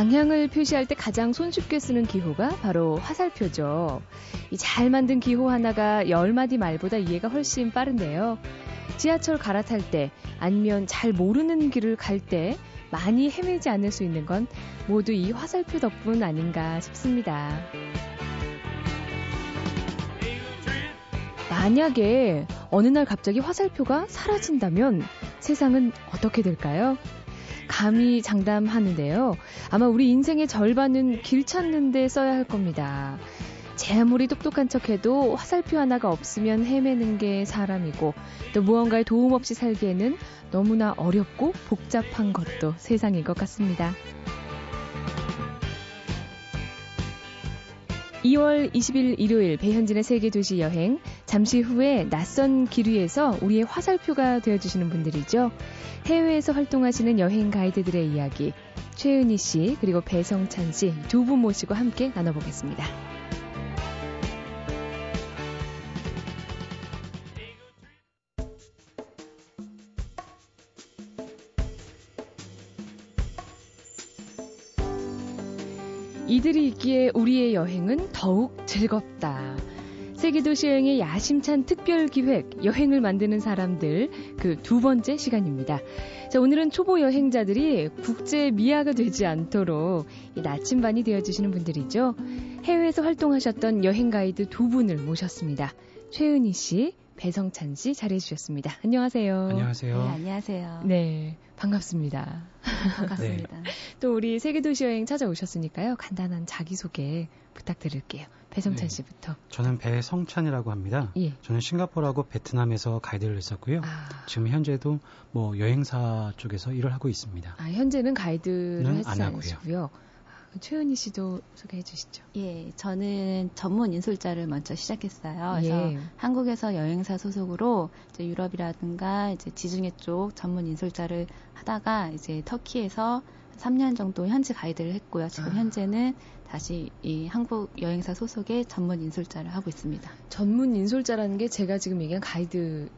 방향을 표시할 때 가장 손쉽게 쓰는 기호가 바로 화살표죠. 이잘 만든 기호 하나가 열 마디 말보다 이해가 훨씬 빠른데요. 지하철 갈아탈 때 아니면 잘 모르는 길을 갈 때 많이 헤매지 않을 수 있는 건 모두 이 화살표 덕분 아닌가 싶습니다. 만약에 어느 날 갑자기 화살표가 사라진다면 세상은 어떻게 될까요? 감히 장담하는데요. 아마 우리 인생의 절반은 길 찾는 데 써야 할 겁니다. 제 아무리 똑똑한 척해도 화살표 하나가 없으면 헤매는 게 사람이고 또 무언가에 도움 없이 살기에는 너무나 어렵고 복잡한 것도 세상인 것 같습니다. 2월 20일 일요일 배현진의 세계 도시 여행 잠시 후에 낯선 길 위에서 우리의 화살표가 되어 주시는 분들이죠. 해외에서 활동하시는 여행 가이드들의 이야기 최은희 씨 그리고 배성찬 씨 두 분 모시고 함께 나눠보겠습니다. 이들이 있기에 우리의 여행은 더욱 즐겁다. 세계도시 여행의 야심찬 특별 기획, 여행을 만드는 사람들, 그 두 번째 시간입니다. 자, 오늘은 초보 여행자들이 국제 미아가 되지 않도록 나침반이 되어주시는 분들이죠. 해외에서 활동하셨던 여행 가이드 두 분을 모셨습니다. 최은희 씨, 배성찬 씨 잘해주셨습니다. 안녕하세요. 안녕하세요. 네, 안녕하세요. 네, 반갑습니다. 반갑습니다. 네. 또 우리 세계도시 여행 찾아오셨으니까요. 간단한 자기소개 부탁드릴게요. 배성찬 네. 씨부터. 저는 배성찬이라고 합니다. 예. 저는 싱가포르하고 베트남에서 가이드를 했었고요. 아. 지금 현재도 뭐 여행사 쪽에서 일을 하고 있습니다. 아, 현재는 가이드는 하지 않으시고요. 최은희 씨도 소개해 주시죠. 예, 저는 전문 인솔자를 먼저 시작했어요. 그래서 예. 한국에서 여행사 소속으로 이제 유럽이라든가 이제 지중해 쪽 전문 인솔자를 하다가 이제 터키에서 3년 정도 현지 가이드를 했고요. 지금 아. 현재는 다시 이 한국 여행사 소속의 전문 인솔자를 하고 있습니다. 전문 인솔자라는 게 제가 지금 얘기한 가이드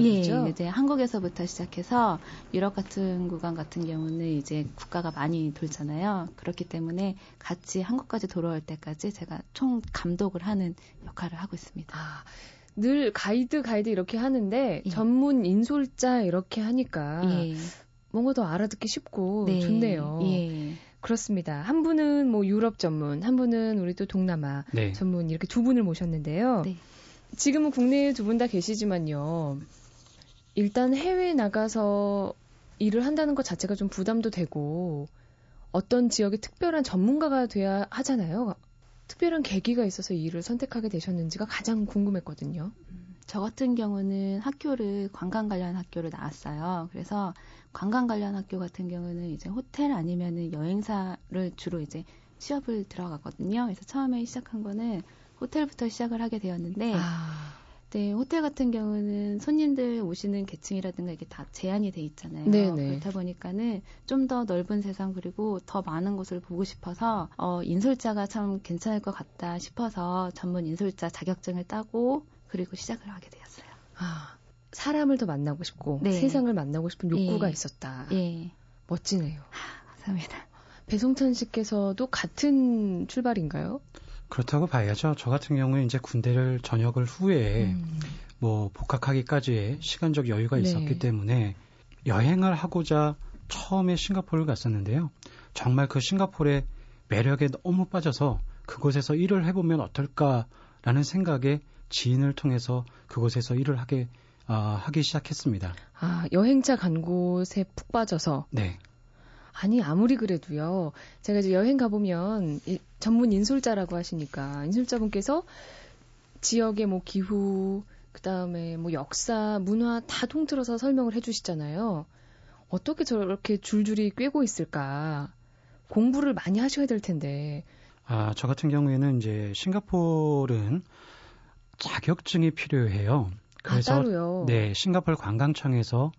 예, 이제 한국에서부터 시작해서 유럽 같은 구간 같은 경우는 이제 국가가 많이 돌잖아요. 그렇기 때문에 같이 한국까지 돌아올 때까지 제가 총 감독을 하는 역할을 하고 있습니다. 아, 늘 가이드 가이드 이렇게 하는데 예. 전문 인솔자 이렇게 하니까 예. 뭔가 더 알아듣기 쉽고 네. 좋네요. 예. 그렇습니다. 한 분은 뭐 유럽 전문, 한 분은 우리 또 동남아 네. 전문 이렇게 두 분을 모셨는데요. 네. 지금은 국내에 두 분 다 계시지만요. 일단 해외에 나가서 일을 한다는 것 자체가 좀 부담도 되고 어떤 지역의 특별한 전문가가 돼야 하잖아요. 특별한 계기가 있어서 이 일을 선택하게 되셨는지가 가장 궁금했거든요. 음, 저 같은 경우는 학교를 관광 관련 학교를 나왔어요. 그래서 관광 관련 학교 같은 경우는 이제 호텔 아니면은 여행사를 주로 이제 취업을 들어가거든요. 그래서 처음에 시작한 거는 호텔부터 시작을 하게 되었는데 아. 네, 호텔 같은 경우는 손님들 오시는 계층이라든가 이게 다 제한이 돼 있잖아요. 네네. 그렇다 보니까는 좀 더 넓은 세상 그리고 더 많은 곳을 보고 싶어서 어, 인솔자가 참 괜찮을 것 같다 싶어서 전문 인솔자 자격증을 따고 그리고 시작을 하게 되었어요. 아, 사람을 더 만나고 싶고 네. 세상을 만나고 싶은 욕구가 예. 있었다. 예. 멋지네요. 아, 감사합니다. 배송찬 씨께서도 같은 출발인가요? 그렇다고 봐야죠. 저 같은 경우에 이제 군대를 전역을 후에 음. 뭐 복학하기까지의 시간적 여유가 네. 있었기 때문에 여행을 하고자 처음에 싱가포르를 갔었는데요. 정말 그 싱가포르의 매력에 너무 빠져서 그곳에서 일을 해보면 어떨까라는 생각에 지인을 통해서 그곳에서 일을 하게 아, 하기 시작했습니다. 아 여행자 간 곳에 푹 빠져서. 네. 아니 아무리 그래도요. 제가 이제 여행 가 보면 이, 전문 인솔자라고 하시니까 인솔자분께서 지역의 뭐 기후 그다음에 뭐 역사, 문화 다 통틀어서 설명을 해 주시잖아요. 어떻게 저렇게 줄줄이 꿰고 있을까? 공부를 많이 하셔야 될 텐데. 아, 저 같은 경우에는 이제 싱가포르는 자격증이 필요해요. 그래서 아, 따로요? 네, 싱가포르 관광청에서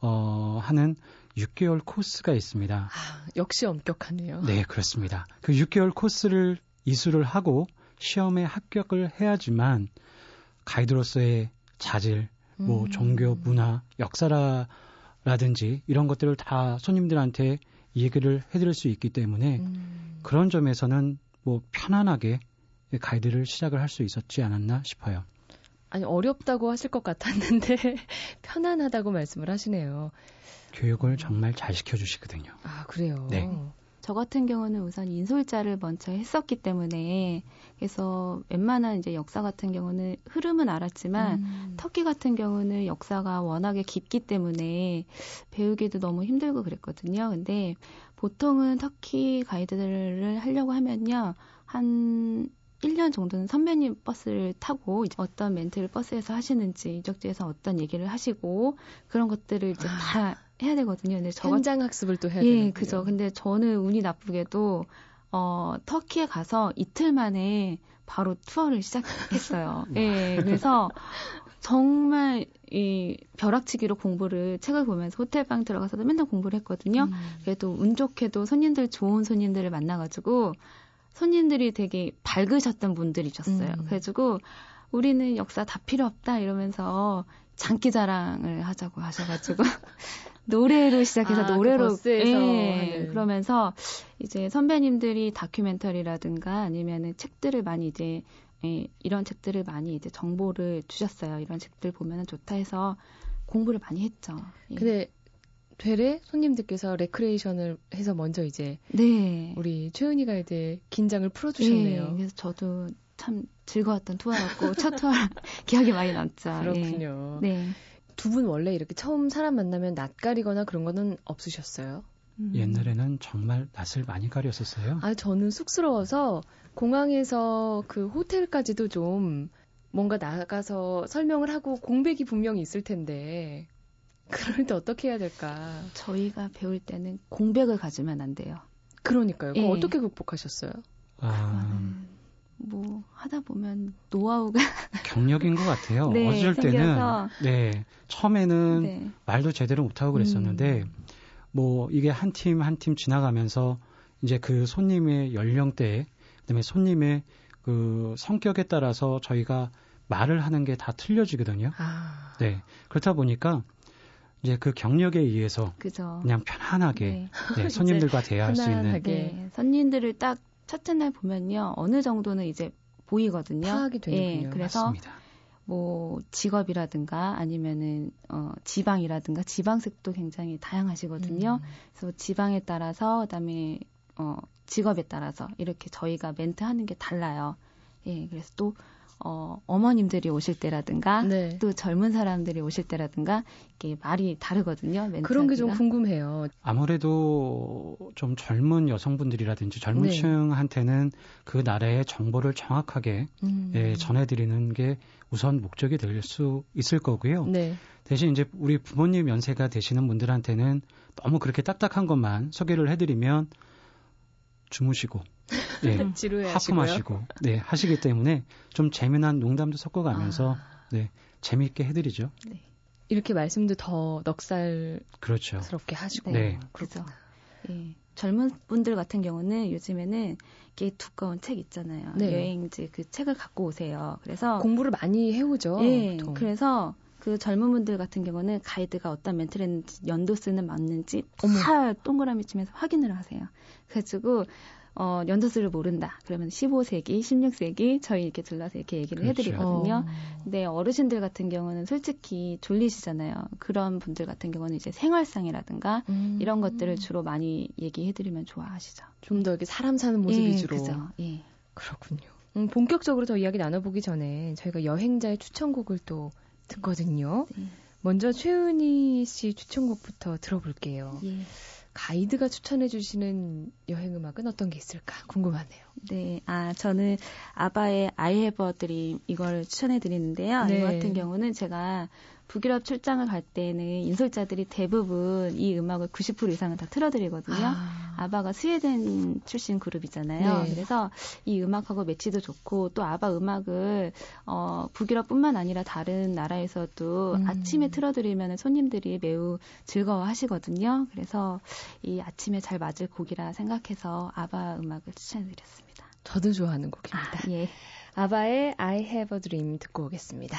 어 하는 6개월 코스가 있습니다. 아, 역시 엄격하네요. 네, 그렇습니다. 그 6개월 코스를 이수를 하고 시험에 합격을 해야지만 가이드로서의 자질, 뭐 음. 종교, 문화, 역사라라든지 이런 것들을 다 손님들한테 얘기를 해드릴 수 있기 때문에 음. 그런 점에서는 뭐 편안하게 가이드를 시작을 할 수 있었지 않았나 싶어요. 아니 어렵다고 하실 것 같았는데 편안하다고 말씀을 하시네요. 교육을 정말 잘 시켜주시거든요. 아 그래요. 네. 저 같은 경우는 우선 인솔자를 먼저 했었기 때문에 그래서 웬만한 이제 역사 같은 경우는 흐름은 알았지만 음. 터키 같은 경우는 역사가 워낙에 깊기 때문에 배우기도 너무 힘들고 그랬거든요. 근데 보통은 터키 가이드를 하려고 하면요. 한 1년 정도는 선배님 버스를 타고 어떤 멘트를 버스에서 하시는지 유적지에서 어떤 얘기를 하시고 그런 것들을 이제 아. 다 해야 되거든요. 근데 저 현장 학습을 또 해야 예, 되는 그죠. 근데 저는 운이 나쁘게도 어, 터키에 가서 이틀 만에 바로 투어를 시작했어요. 예, 그래서 정말 이 벼락치기로 공부를 책을 보면서 호텔방 들어가서도 맨날 공부를 했거든요. 음. 그래도 운 좋게도 손님들 좋은 손님들을 만나가지고 손님들이 되게 밝으셨던 분들이셨어요. 음. 그래가지고 우리는 역사 다 필요 없다 이러면서 장기 자랑을 하자고 하셔가지고 노래로 시작해서 아, 그 노래로 그 예, 그러면서 이제 선배님들이 다큐멘터리라든가 아니면은 책들을 많이 이제 예, 이런 책들을 많이 이제 정보를 주셨어요. 이런 책들 보면은 좋다 해서 공부를 많이 했죠. 예. 근데 되레 손님들께서 레크레이션을 해서 먼저 이제 네. 우리 최은희가 이제 긴장을 풀어주셨네요. 예, 그래서 저도 참 즐거웠던 투어였고 첫 투어 기억이 많이 남죠. 예. 그렇군요. 예. 네. 두 분 원래 이렇게 처음 사람 만나면 낯가리거나 그런 거는 없으셨어요? 음. 옛날에는 정말 낯을 많이 가렸었어요. 아, 저는 쑥스러워서 공항에서 그 호텔까지도 좀 뭔가 나가서 설명을 하고 공백이 분명히 있을 텐데 그럴 때 어떻게 해야 될까? 저희가 배울 때는 공백을 가지면 안 돼요. 그러니까요. 예. 어떻게 극복하셨어요? 아... 뭐 하다 보면 노하우가 경력인 것 같아요. 네, 어쩔 생겨서. 때는 네 처음에는 네. 말도 제대로 못하고 그랬었는데 음. 뭐 이게 한팀 한 팀 지나가면서 이제 그 손님의 연령대 그다음에 손님의 그 성격에 따라서 저희가 말을 하는 게 다 틀려지거든요. 아. 네 그렇다 보니까 이제 그 경력에 의해서 그죠. 그냥 편안하게 네. 네, 손님들과 대화할 수 있는 네, 손님들을 딱 첫째 날 보면요 어느 정도는 이제 보이거든요. 파악이 되는군요. 예, 그래서 맞습니다. 뭐 직업이라든가 아니면은 어 지방이라든가 지방색도 굉장히 다양하시거든요. 음. 그래서 지방에 따라서 그다음에 어 직업에 따라서 이렇게 저희가 멘트 하는 게 달라요. 예, 그래서 또 어, 어머님들이 오실 때라든가 네. 또 젊은 사람들이 오실 때라든가 이게 말이 다르거든요. 멘트하기가. 그런 게 좀 궁금해요. 아무래도 좀 젊은 여성분들이라든지 젊은 네. 층한테는 그 나라의 정보를 정확하게 음. 예, 전해드리는 게 우선 목적이 될 수 있을 거고요. 네. 대신 이제 우리 부모님 연세가 되시는 분들한테는 너무 그렇게 딱딱한 것만 소개를 해드리면 주무시고 네, 하품하시고 네 하시기 때문에 좀 재미난 농담도 섞어가면서 아. 네 재미있게 해드리죠. 네. 이렇게 말씀도 더 넉살스럽게 그렇죠. 하시고 네. 그렇죠. 예. 젊은 분들 같은 경우는 요즘에는 이게 두꺼운 책 있잖아요. 네. 여행지 그 책을 갖고 오세요. 그래서 공부를 많이 해오죠. 예. 보통. 그래서 그 젊은 분들 같은 경우는 가이드가 어떤 멘트를 했는지 연도 쓰는 맞는지 다 동그라미 치면서 확인을 하세요. 그래가지고 어, 연도수를 모른다. 그러면 15세기, 16세기 저희 이렇게 들러서 이렇게 얘기를 그렇죠. 해드리거든요. 어. 근데 어르신들 같은 경우는 솔직히 졸리시잖아요. 그런 분들 같은 경우는 이제 생활상이라든가 음. 이런 것들을 주로 많이 얘기해드리면 좋아하시죠. 좀 더 이렇게 사람 사는 모습 예, 위주로. 그죠. 예. 그렇군요. 음, 본격적으로 더 이야기 나눠보기 전에 저희가 여행자의 추천곡을 또 듣거든요. 네. 먼저 최은희 씨 추천곡부터 들어볼게요. 예. 가이드가 추천해 주시는 여행 음악은 어떤 게 있을까 궁금하네요. 네, 아 저는 아바의 I Have a Dream 이걸 추천해 드리는데요. 네. 이 같은 경우는 제가 북유럽 출장을 갈 때는 인솔자들이 대부분 이 음악을 90% 이상은 다 틀어드리거든요. 아. 바가 스웨덴 출신 그룹이잖아요. 네. 그래서 이 음악하고 매치도 좋고 또 아바 음악을 어, 북유럽뿐만 아니라 다른 나라에서도 음. 아침에 틀어드리면 손님들이 매우 즐거워하시거든요. 그래서 이 아침에 잘 맞을 곡이라 생각해서 아바 음악을 추천해드렸습니다. 저도 좋아하는 곡입니다. 아, 예. 아바의 I Have a Dream 듣고 오겠습니다.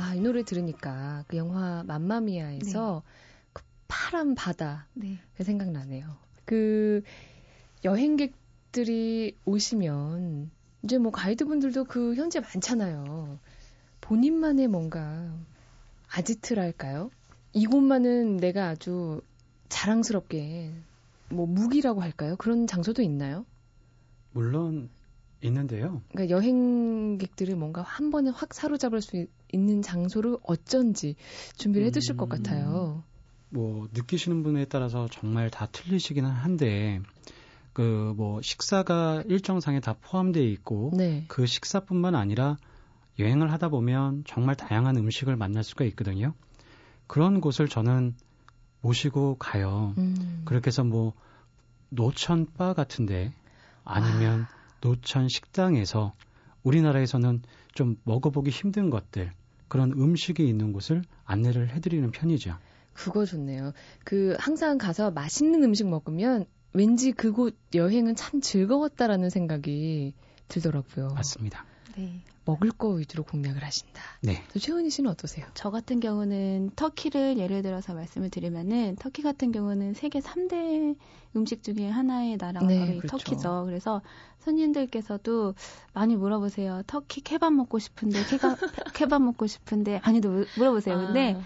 아, 이 노래 들으니까 그 영화 맘마미아에서 네. 그 파란 바다 네. 그 생각나네요. 그 여행객들이 오시면 이제 뭐 가이드분들도 그 현재 많잖아요. 본인만의 뭔가 아지트랄까요? 이곳만은 내가 아주 자랑스럽게 뭐 무기라고 할까요? 그런 장소도 있나요? 물론 있는데요. 그러니까 여행객들을 뭔가 한 번에 확 사로잡을 수 있는 장소를 어쩐지 준비를 해 두실 음, 것 같아요. 뭐 느끼시는 분에 따라서 정말 다 틀리시기는 한데 그 뭐 식사가 일정상에 다 포함되어 있고 네. 그 식사뿐만 아니라 여행을 하다 보면 정말 다양한 음식을 만날 수가 있거든요. 그런 곳을 저는 모시고 가요. 음. 그렇게 해서 뭐 노천 바 같은데 아니면 아. 노천 식당에서 우리나라에서는 좀 먹어보기 힘든 것들 그런 음식이 있는 곳을 안내를 해드리는 편이죠. 그거 좋네요. 그 항상 가서 맛있는 음식 먹으면 왠지 그곳 여행은 참 즐거웠다라는 생각이 들더라고요. 맞습니다. 네. 먹을 거 위주로 공략을 하신다. 네. 최은희 씨는 어떠세요? 저 같은 경우는 터키를 예를 들어서 말씀을 드리면은 터키 같은 경우는 세계 3대 음식 중에 하나의 나라가 네, 바로 그렇죠. 터키죠. 그래서 손님들께서도 많이 물어보세요. 터키 케밥 먹고 싶은데 케밥, 케밥 먹고 싶은데 많이도 물어보세요. 근데 아.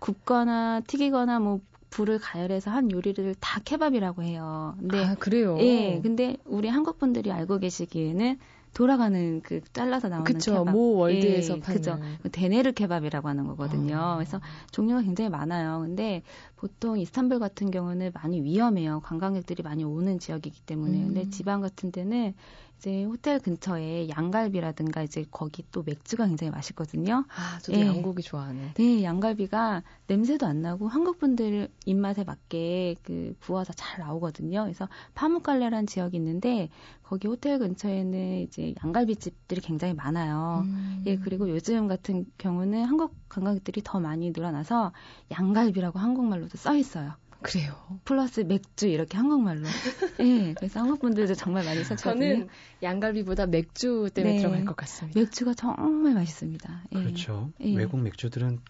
굽거나 튀기거나 뭐 불을 가열해서 한 요리를 다 케밥이라고 해요. 근데 아, 그래요? 예. 근데 우리 한국 분들이 알고 계시기에는 돌아가는 그 잘라서 나오는 그쵸, 케밥. 모 월드에서 예, 파는. 그죠. 데네르 케밥이라고 하는 거거든요. 어. 그래서 종류가 굉장히 많아요. 근데 보통 이스탄불 같은 경우는 많이 위험해요. 관광객들이 많이 오는 지역이기 때문에. 음. 근데 지방 같은 데는 이제 호텔 근처에 양갈비라든가 이제 거기 또 맥주가 굉장히 맛있거든요. 아, 저도 네. 양고기 좋아하는. 네, 양갈비가 냄새도 안 나고 한국 분들 입맛에 맞게 그 구워서 잘 나오거든요. 그래서 파묵갈레라는 지역이 있는데 거기 호텔 근처에는 이제 양갈비 집들이 굉장히 많아요. 음. 예, 그리고 요즘 같은 경우는 한국 관광객들이 더 많이 늘어나서 양갈비라고 한국말로 도써 있어요. 그래요. 플러스 맥주 이렇게 한국말로. 예. 네, 그래서 한국 분들도 정말 많이 찾거든요. 저는 양갈비보다 맥주 때문에 네, 들어갈 것 같습니다. 맥주가 정말 맛있습니다. 예. 그렇죠. 예. 외국 맥주들은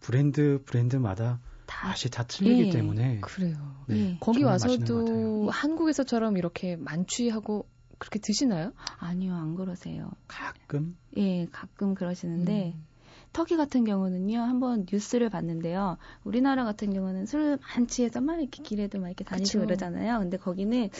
브랜드 브랜드마다 다, 맛이 다 틀리기 예. 때문에 그래요. 네, 예. 거기 와서도 한국에서처럼 이렇게 만취하고 그렇게 드시나요? 아니요, 안 그러세요. 가끔? 예, 가끔 그러시는데 음. 터키 같은 경우는요, 한번 뉴스를 봤는데요. 우리나라 같은 경우는 술 많이 취해서 막 이렇게 길에도 막 이렇게 다니고 그쵸. 그러잖아요. 근데 거기는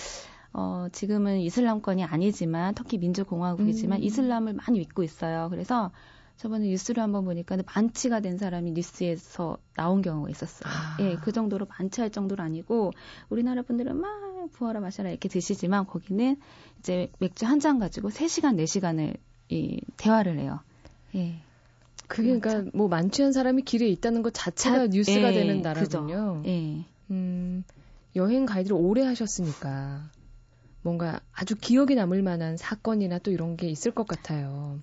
어, 지금은 이슬람권이 아니지만 터키 민주공화국이지만 음. 이슬람을 많이 믿고 있어요. 그래서 저번에 뉴스를 한번 보니까 만취가 된 사람이 뉴스에서 나온 경우가 있었어요. 아. 예, 그 정도로 만취할 정도로 아니고 우리나라 분들은 막 부어라 마셔라 이렇게 드시지만 거기는 이제 맥주 한 잔 가지고 3시간, 4시간을 이 대화를 해요. 예. 그게 그러니까. 뭐 만취한 사람이 길에 있다는 것 자체가 자, 뉴스가 예, 되는 나라군요. 예. 음, 여행 가이드를 오래 하셨으니까 뭔가 아주 기억에 남을 만한 사건이나 또 이런 게 있을 것 같아요.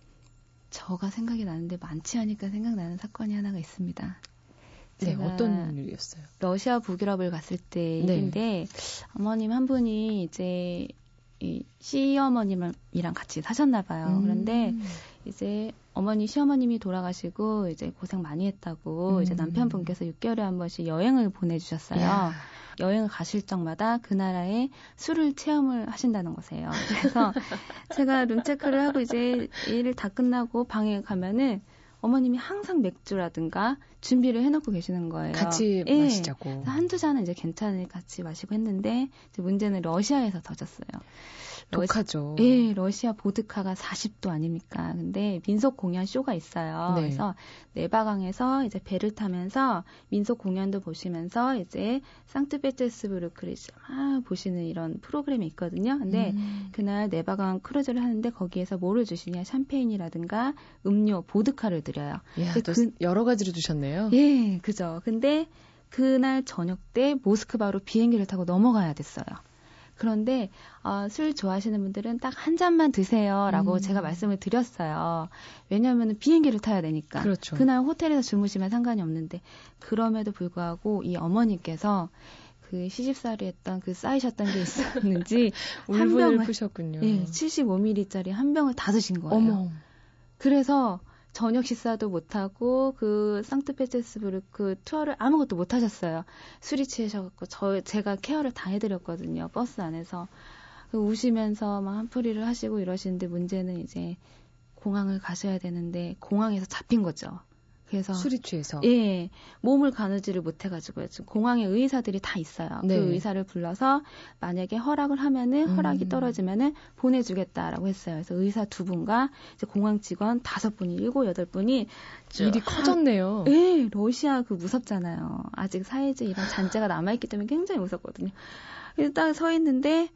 저가 생각이 나는데 만취하니까 생각나는 사건이 하나가 있습니다. 네, 어떤 일이었어요? 러시아 북유럽을 갔을 때 네. 일인데 어머님 한 분이 이제 이 시어머님이랑 같이 사셨나 봐요. 음. 그런데 이제 어머니 시어머님이 돌아가시고 이제 고생 많이 했다고 음. 이제 남편분께서 6개월에 한 번씩 여행을 보내주셨어요. 야. 여행을 가실 적마다 그 나라의 술을 체험을 하신다는 거세요. 그래서 제가 룸체크를 하고 이제 일을 다 끝나고 방에 가면은 어머님이 항상 맥주라든가 준비를 해놓고 계시는 거예요. 같이 예. 마시자고. 한두 잔은 이제 괜찮으니 같이 마시고 했는데 문제는 러시아에서 터졌어요. 독하죠. 예, 러시아 보드카가 40도 아닙니까? 근데 민속 공연 쇼가 있어요. 네. 그래서 네바강에서 이제 배를 타면서 민속 공연도 보시면서 이제 상트페테스부르크를 막 보시는 이런 프로그램이 있거든요. 근데 음. 그날 네바강 크루즈를 하는데 거기에서 뭐를 주시냐? 샴페인이라든가 음료, 보드카를 드려요. 야, 그, 여러 가지를 주셨네요. 예, 그죠. 근데 그날 저녁 때 모스크바로 비행기를 타고 넘어가야 됐어요. 그런데 어, 술 좋아하시는 분들은 딱 한 잔만 드세요라고 음. 제가 말씀을 드렸어요. 왜냐하면 비행기를 타야 되니까. 그렇죠. 그날 호텔에서 주무시면 상관이 없는데 그럼에도 불구하고 이 어머니께서 그 시집살이 했던 그 쌓이셨던 게 있었는지 한 병을 푸셨군요. 예, 75ml짜리 한 병을 다 드신 거예요. 어머. 그래서 저녁 식사도 못 하고 그 상트페테스부르크 그 투어를 아무것도 못 하셨어요. 술이 취하셔갖고 저 제가 케어를 다 해드렸거든요. 버스 안에서 그 우시면서 막 한풀이를 하시고 이러시는데 문제는 이제 공항을 가셔야 되는데 공항에서 잡힌 거죠. 그래서 술이 취해서 예 몸을 가누지를 못해가지고요. 지금 공항에 의사들이 다 있어요. 그 네. 그 의사를 불러서 만약에 허락을 하면은 음. 허락이 떨어지면은 보내주겠다라고 했어요. 그래서 의사 두 분과 이제 공항 직원 다섯 분이 일곱 여덟 분이 일이 커졌네요. 예 러시아 그 무섭잖아요. 아직 사회제 이런 잔재가 남아있기 때문에 굉장히 무섭거든요. 일단 서 있는데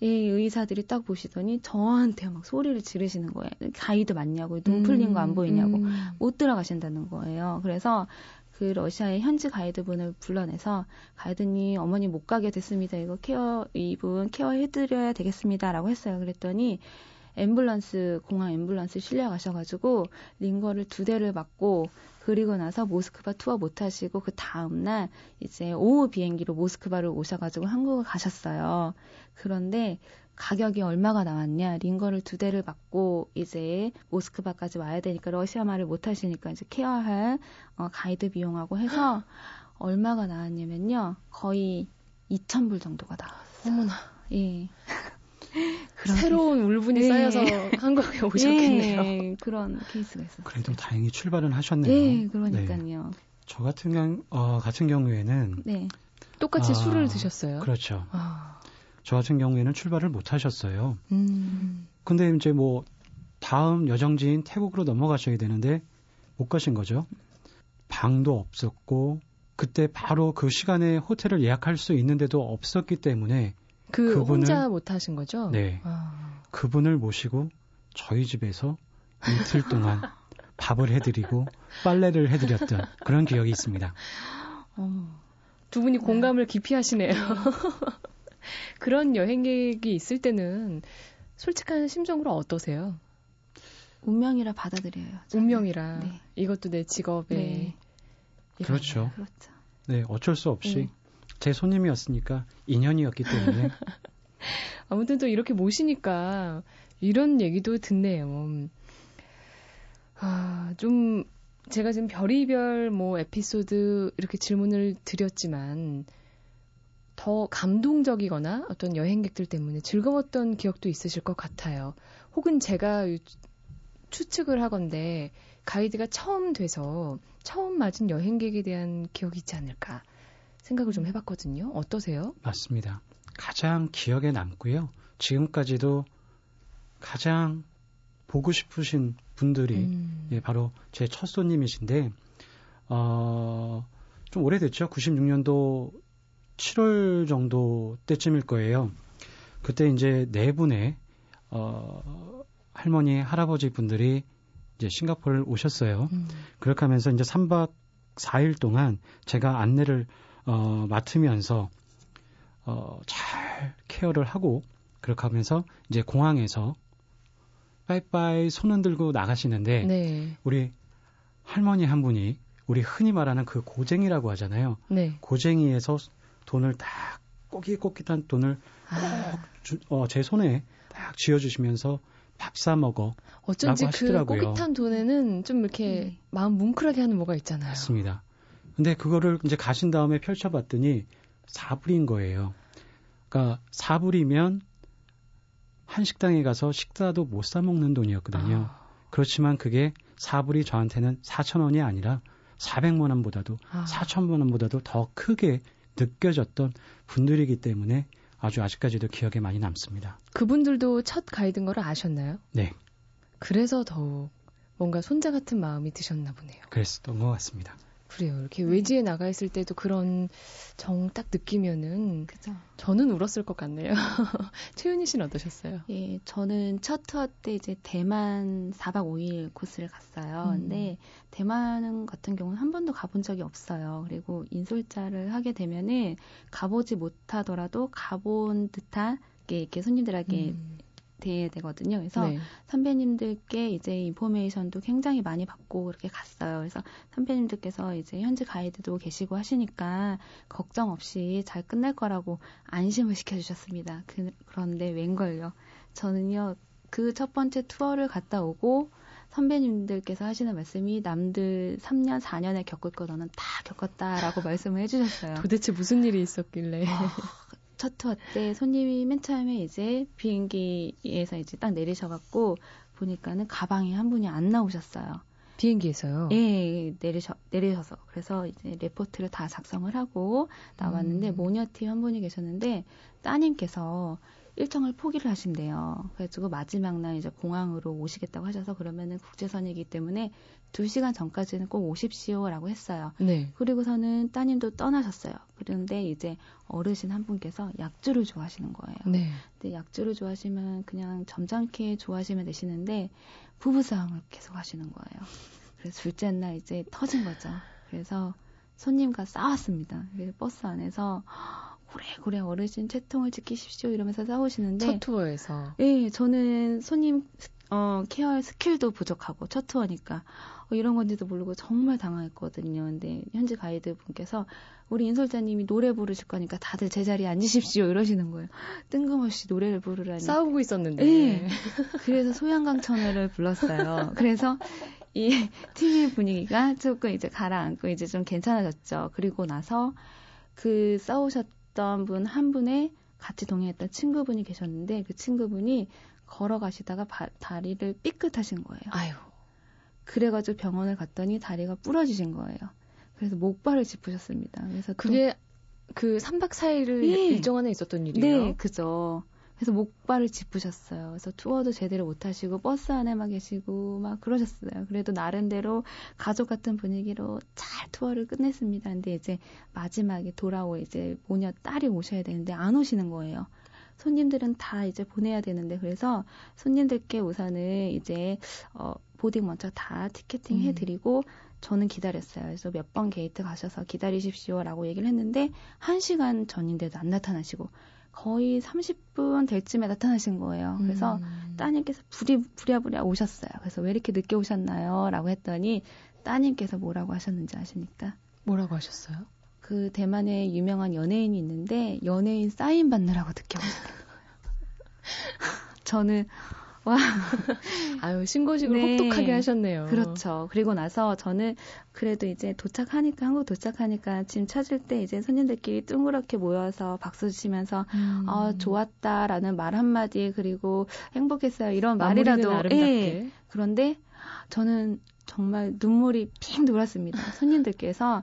이 의사들이 딱 보시더니 저한테 막 소리를 지르시는 거예요. 가이드 맞냐고, 눈 풀린 거 안 보이냐고, 음. 못 들어가신다는 거예요. 그래서 그 러시아의 현지 가이드분을 불러내서 가이드님 어머니 못 가게 됐습니다. 이거 케어 이분 케어해드려야 되겠습니다라고 했어요. 그랬더니 앰뷸런스 공항 앰뷸런스 실려 가셔가지고 링거를 두 대를 맞고 그리고 나서 모스크바 투어 못 하시고 그 다음 날 이제 오후 비행기로 모스크바를 오셔가지고 한국을 가셨어요. 그런데 가격이 얼마가 나왔냐? 링거를 두 대를 받고 이제 모스크바까지 와야 되니까 러시아 말을 못 하시니까 이제 케어할 어, 가이드 비용하고 해서 얼마가 나왔냐면요. 거의 2,000불 정도가 나왔어요. 어머나. 예. 새로운 울분이 네. 쌓여서 한국에 오셨겠네요. 네, 그런 케이스가 있었어요. 그래도 다행히 출발은 하셨네요. 네, 그러니까요. 네. 저 같은 경 어, 같은 경우에는 네. 똑같이 아, 술을 드셨어요. 그렇죠. 아. 저 같은 경우에는 출발을 못 하셨어요. 음. 근데 이제 뭐 다음 여정지인 태국으로 넘어가셔야 되는데 못 가신 거죠. 방도 없었고 그때 바로 그 시간에 호텔을 예약할 수 있는데도 없었기 때문에 그 그분을, 혼자 못 하신 거죠? 네. 아. 그분을 모시고 저희 집에서 이틀 동안 밥을 해드리고 빨래를 해드렸던 그런 기억이 있습니다. 어, 두 분이 공감을 깊이 하시네요. 그런 여행객이 있을 때는 솔직한 심정으로 어떠세요? 운명이라 받아들여요. 저는. 운명이라. 네. 이것도 내 직업에. 네. 그렇죠. 그렇죠. 네, 어쩔 수 없이 네. 제 손님이었으니까 인연이었기 때문에. 아무튼 또 이렇게 모시니까 이런 얘기도 듣네요. 아, 좀 제가 지금 별이별 뭐 에피소드 이렇게 질문을 드렸지만 더 감동적이거나 어떤 여행객들 때문에 즐거웠던 기억도 있으실 것 같아요. 혹은 제가 추측을 하건데 가이드가 처음 돼서 처음 맞은 여행객에 대한 기억이 있지 않을까 생각을 좀 해봤거든요. 어떠세요? 맞습니다. 가장 기억에 남고요. 지금까지도 가장 보고 싶으신 분들이 음. 예, 바로 제 첫 손님이신데 어, 좀 오래됐죠. 96년도 7월 정도 때쯤일 거예요. 그때 이제 네 분의 어, 할머니, 할아버지 분들이 이제 싱가포르를 오셨어요. 음. 그렇게 하면서 이제 3박 4일 동안 제가 안내를 어, 맡으면서 어, 잘 케어를 하고 그렇게 하면서 이제 공항에서 빠이빠이 손 흔들고 나가시는데 네. 우리 할머니 한 분이 우리 흔히 말하는 그 고쟁이라고 하잖아요. 네. 고쟁이에서 돈을 딱 꼬깃꼬깃한 돈을 아. 주, 어, 제 손에 딱 쥐어주시면서 밥 사 먹어. 어쩐지 그 꼬깃한 돈에는 좀 이렇게 네. 마음 뭉클하게 하는 뭐가 있잖아요. 맞습니다. 근데 그거를 이제 가신 다음에 펼쳐봤더니 4불인 거예요. 그러니까 4불이면 한 식당에 가서 식사도 못 사 먹는 돈이었거든요. 아. 그렇지만 그게 4불이 저한테는 4천 원이 아니라 400만 원보다도 아. 4천만 원보다도 더 크게 느껴졌던 분들이기 때문에 아주 아직까지도 기억에 많이 남습니다. 그분들도 첫 가이드인 걸 아셨나요? 네. 그래서 더욱 뭔가 손자 같은 마음이 드셨나 보네요. 그랬었던 것 같습니다. 그래요. 이렇게 외지에 나가 있을 때도 그런 정 딱 느끼면은 그죠. 저는 울었을 것 같네요. 최윤희 씨는 어떠셨어요? 예, 저는 첫 투어 때 이제 대만 4박 5일 코스를 갔어요. 음. 근데 대만 같은 경우는 한 번도 가본 적이 없어요. 그리고 인솔자를 하게 되면은 가보지 못하더라도 가본 듯한 게 이렇게 손님들에게 음. 돼야 되거든요. 그래서 네. 선배님들께 이제 인포메이션도 굉장히 많이 받고 그렇게 갔어요. 그래서 선배님들께서 이제 현지 가이드도 계시고 하시니까 걱정 없이 잘 끝날 거라고 안심을 시켜주셨습니다. 그, 그런데 웬걸요. 저는요, 그 첫 번째 투어를 갔다 오고 선배님들께서 하시는 말씀이 남들 3년, 4년에 겪을 거 너는 다 겪었다라고 말씀을 해주셨어요. 도대체 무슨 일이 있었길래? 어, 첫 투어 때 손님이 맨 처음에 이제 비행기에서 이제 딱 내리셔갖고 보니까는 가방이 한 분이 안 나오셨어요. 비행기에서요? 예, 내리셔, 내리셔서. 그래서 이제 레포트를 다 작성을 하고 나왔는데 음. 모녀팀 한 분이 계셨는데 따님께서 일정을 포기를 하신대요. 그래가지고 마지막 날 이제 공항으로 오시겠다고 하셔서 그러면은 국제선이기 때문에 2시간 전까지는 꼭 오십시오라고 했어요. 네. 그리고서는 따님도 떠나셨어요. 그런데 이제 어르신 한 분께서 약주를 좋아하시는 거예요. 네. 근데 약주를 좋아하시면 그냥 점잖게 좋아하시면 되시는데 부부싸움을 계속 하시는 거예요. 그래서 둘째 날 이제 터진 거죠. 그래서 손님과 싸웠습니다. 버스 안에서 고래고래 어르신 체통을 지키십시오 이러면서 싸우시는데 첫 투어에서 예 저는 손님 어 care skill도 부족하고 첫 투어니까 어, 이런 건지도 모르고 정말 당황했거든요. 근데 현지 가이드 분께서 우리 인솔자님이 노래 부르실 거니까 다들 제자리에 앉으십시오 이러시는 거예요. 뜬금없이 노래를 부르라니 싸우고 있었는데 예. 그래서 소양강처녀를 불렀어요. 그래서 이 팀의 분위기가 조금 이제 가라앉고 이제 좀 괜찮아졌죠. 그리고 나서 그 싸우셨 있었던 분 한 분의 같이 동행했던 친구분이 계셨는데 그 친구분이 걸어가시다가 바, 다리를 삐끗하신 거예요. 아유. 그래가지고 병원을 갔더니 다리가 부러지신 거예요. 그래서 목발을 짚으셨습니다. 그래서 그게 그 3박 4일을 네. 일정 안에 있었던 일이에요? 네, 그죠. 그래서 목발을 짚으셨어요. 그래서 투어도 제대로 못 하시고 버스 안에만 계시고 막 그러셨어요. 그래도 나름대로 가족 같은 분위기로 잘 투어를 끝냈습니다. 근데 이제 마지막에 돌아오 이제 모녀 딸이 오셔야 되는데 안 오시는 거예요. 손님들은 다 이제 보내야 되는데 그래서 손님들께 우선은 이제 어 boarding 먼저 다 티켓팅 해드리고 음. 저는 기다렸어요. 그래서 몇 번 게이트 가셔서 기다리십시오라고 얘기를 했는데 1시간 전인데도 안 나타나시고 거의 30분 될 쯤에 나타나신 거예요. 그래서 음. 따님께서 부리, 부랴부랴 오셨어요. 그래서 왜 이렇게 늦게 오셨나요? 라고 했더니 따님께서 뭐라고 하셨는지 아십니까? 뭐라고 하셨어요? 그 대만에 유명한 연예인이 있는데 연예인 사인 받느라고 늦게 거예요. 저는 와. 아유, 신고식을 네. 혹독하게 하셨네요. 그렇죠. 그리고 나서 저는 그래도 이제 도착하니까, 한국 도착하니까 짐 찾을 때 이제 손님들끼리 둥그렇게 모여서 박수 치면서, 음. 어, 좋았다 라는 말 한마디, 그리고 행복했어요. 이런 말이라도. 예. 그런데 저는 정말 눈물이 핑 돌았습니다. 손님들께서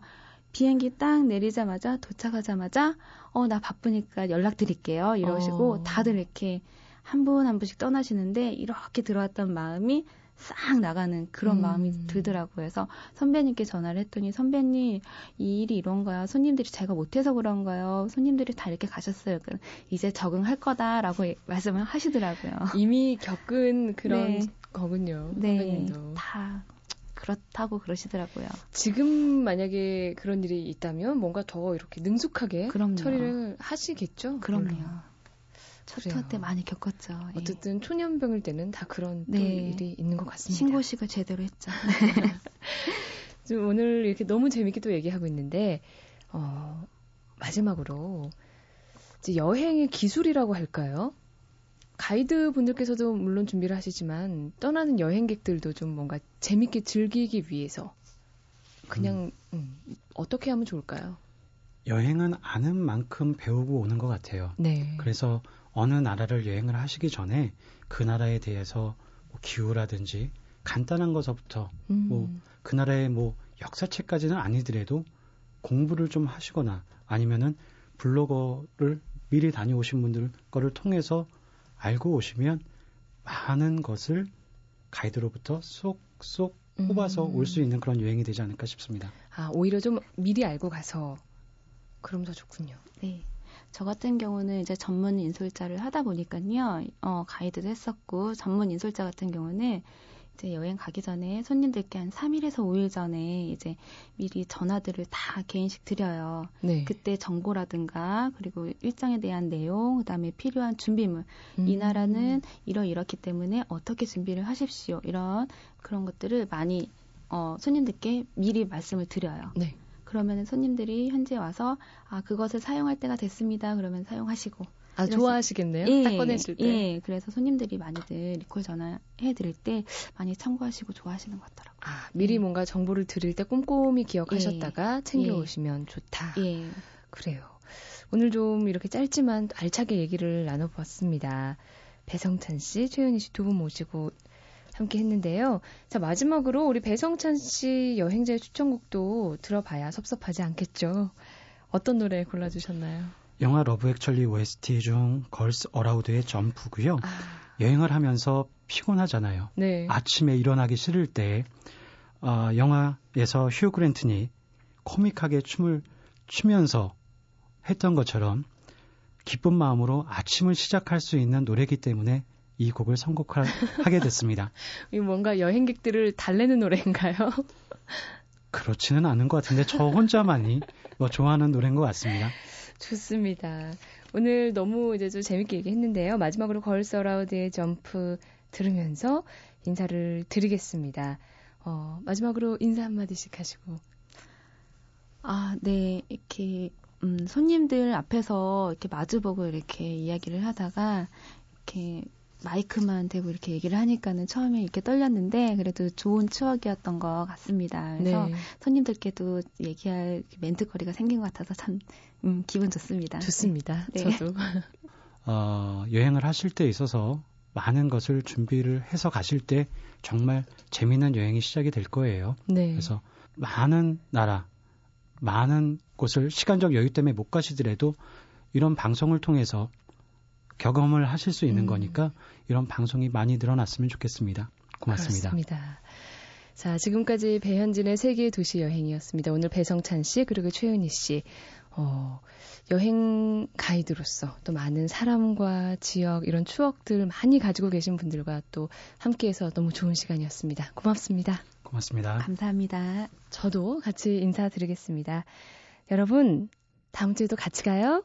비행기 딱 내리자마자 도착하자마자 어 나 바쁘니까 연락드릴게요 이러시고 어. 다들 이렇게 한 분 한 분씩 떠나시는데 이렇게 들어왔던 마음이 싹 나가는 그런 음. 마음이 들더라고요. 그래서 선배님께 전화를 했더니 선배님 이 일이 이런 거야. 손님들이 제가 못해서 그런가요? 손님들이 다 이렇게 가셨어요. 그러니까 이제 적응할 거다라고 말씀을 하시더라고요. 이미 겪은 그런 네. 거군요. 네. 선배님도. 다 그렇다고 그러시더라고요. 지금 만약에 그런 일이 있다면 뭔가 더 이렇게 능숙하게 그럼요. 처리를 하시겠죠? 그럼요. 물론. 첫 투어 때 많이 겪었죠. 예. 어쨌든 예. 초년병일 때는 다 그런 네. 일이 있는 것 같습니다. 신고식을 제대로 했죠. 지금 오늘 이렇게 너무 재밌게 또 얘기하고 있는데 어, 마지막으로 이제 여행의 기술이라고 할까요? 가이드 분들께서도 물론 준비를 하시지만 떠나는 여행객들도 좀 뭔가 재밌게 즐기기 위해서 그냥 음. 음, 어떻게 하면 좋을까요? 여행은 아는 만큼 배우고 오는 것 같아요. 네. 그래서 어느 나라를 여행을 하시기 전에 그 나라에 대해서 뭐 기후라든지 간단한 것부터 음. 뭐그 나라의 뭐 역사책까지는 아니더라도 공부를 좀 하시거나 아니면은 블로거를 미리 다녀오신 분들 거를 통해서 알고 오시면 많은 것을 가이드로부터 쏙쏙 뽑아서 음. 올수 있는 그런 여행이 되지 않을까 싶습니다. 아, 오히려 좀 미리 알고 가서 그럼 더 좋군요. 네. 저 같은 경우는 이제 전문 인솔자를 하다 보니까요, 어, 가이드도 했었고, 전문 인솔자 같은 경우는 이제 여행 가기 전에 손님들께 한 3일에서 5일 전에 이제 미리 전화들을 다 개인씩 드려요. 네. 그때 정보라든가 그리고 일정에 대한 내용, 그다음에 필요한 준비물. 음. 이 나라는 이러 이렇기 때문에 어떻게 준비를 하십시오. 이런 그런 것들을 많이 어, 손님들께 미리 말씀을 드려요. 네. 그러면 손님들이 현지에 와서 아 그것을 사용할 때가 됐습니다. 그러면 사용하시고 아, 좋아하시겠네요. 예, 딱 꺼내실 때. 예, 그래서 손님들이 많이들 리콜 전화해 드릴 때 많이 참고하시고 좋아하시는 것 같더라고요. 아, 미리 예. 뭔가 정보를 드릴 때 꼼꼼히 기억하셨다가 예. 챙겨 오시면 좋다. 예. 그래요. 오늘 좀 이렇게 짧지만 알차게 얘기를 나눠봤습니다. 배성찬 씨, 최윤희 씨 두 분 모시고 함께 했는데요. 자, 마지막으로 우리 배성찬 씨 여행자의 추천곡도 들어봐야 섭섭하지 않겠죠. 어떤 노래 골라주셨나요? 영화 Love Actually OST 중 Girls Aloud의 Jump고요. 아. 여행을 하면서 피곤하잖아요. 네. 아침에 일어나기 싫을 때 어, 영화에서 휴 그랜튼이 코믹하게 춤을 추면서 했던 것처럼 기쁜 마음으로 아침을 시작할 수 있는 노래이기 때문에 이 곡을 선곡하게 됐습니다. 이 뭔가 여행객들을 달래는 노래인가요? 그렇지는 않은 것 같은데 저 혼자만이 뭐 좋아하는 노래인 것 같습니다. 좋습니다. 오늘 너무 이제 좀 재밌게 얘기했는데요. 마지막으로 걸스 어라우드의 점프 들으면서 인사를 드리겠습니다. 어, 마지막으로 인사 한마디씩 하시고. 아, 네. 이렇게, 음, 손님들 앞에서 이렇게 마주보고 이렇게 이야기를 하다가 이렇게 마이크만 대고 이렇게 얘기를 하니까는 처음에 이렇게 떨렸는데 그래도 좋은 추억이었던 것 같습니다. 그래서 네. 손님들께도 얘기할 멘트거리가 생긴 것 같아서 참 음, 기분 좋습니다. 좋습니다. 네. 저도. 어, 여행을 하실 때 있어서 많은 것을 준비를 해서 가실 때 정말 재미있는 여행이 시작이 될 거예요. 네. 그래서 많은 나라, 많은 곳을 시간적 여유 때문에 못 가시더라도 이런 방송을 통해서 경험을 하실 수 있는 음. 거니까 이런 방송이 많이 늘어났으면 좋겠습니다. 고맙습니다. 그렇습니다. 자, 지금까지 배현진의 세계 도시 여행이었습니다. 오늘 배성찬 씨 그리고 최은희 씨 어, 여행 가이드로서 또 많은 사람과 지역 이런 추억들 많이 가지고 계신 분들과 또 함께해서 너무 좋은 시간이었습니다. 고맙습니다. 고맙습니다. 감사합니다. 저도 같이 인사드리겠습니다. 여러분, 다음 주에도 같이 가요.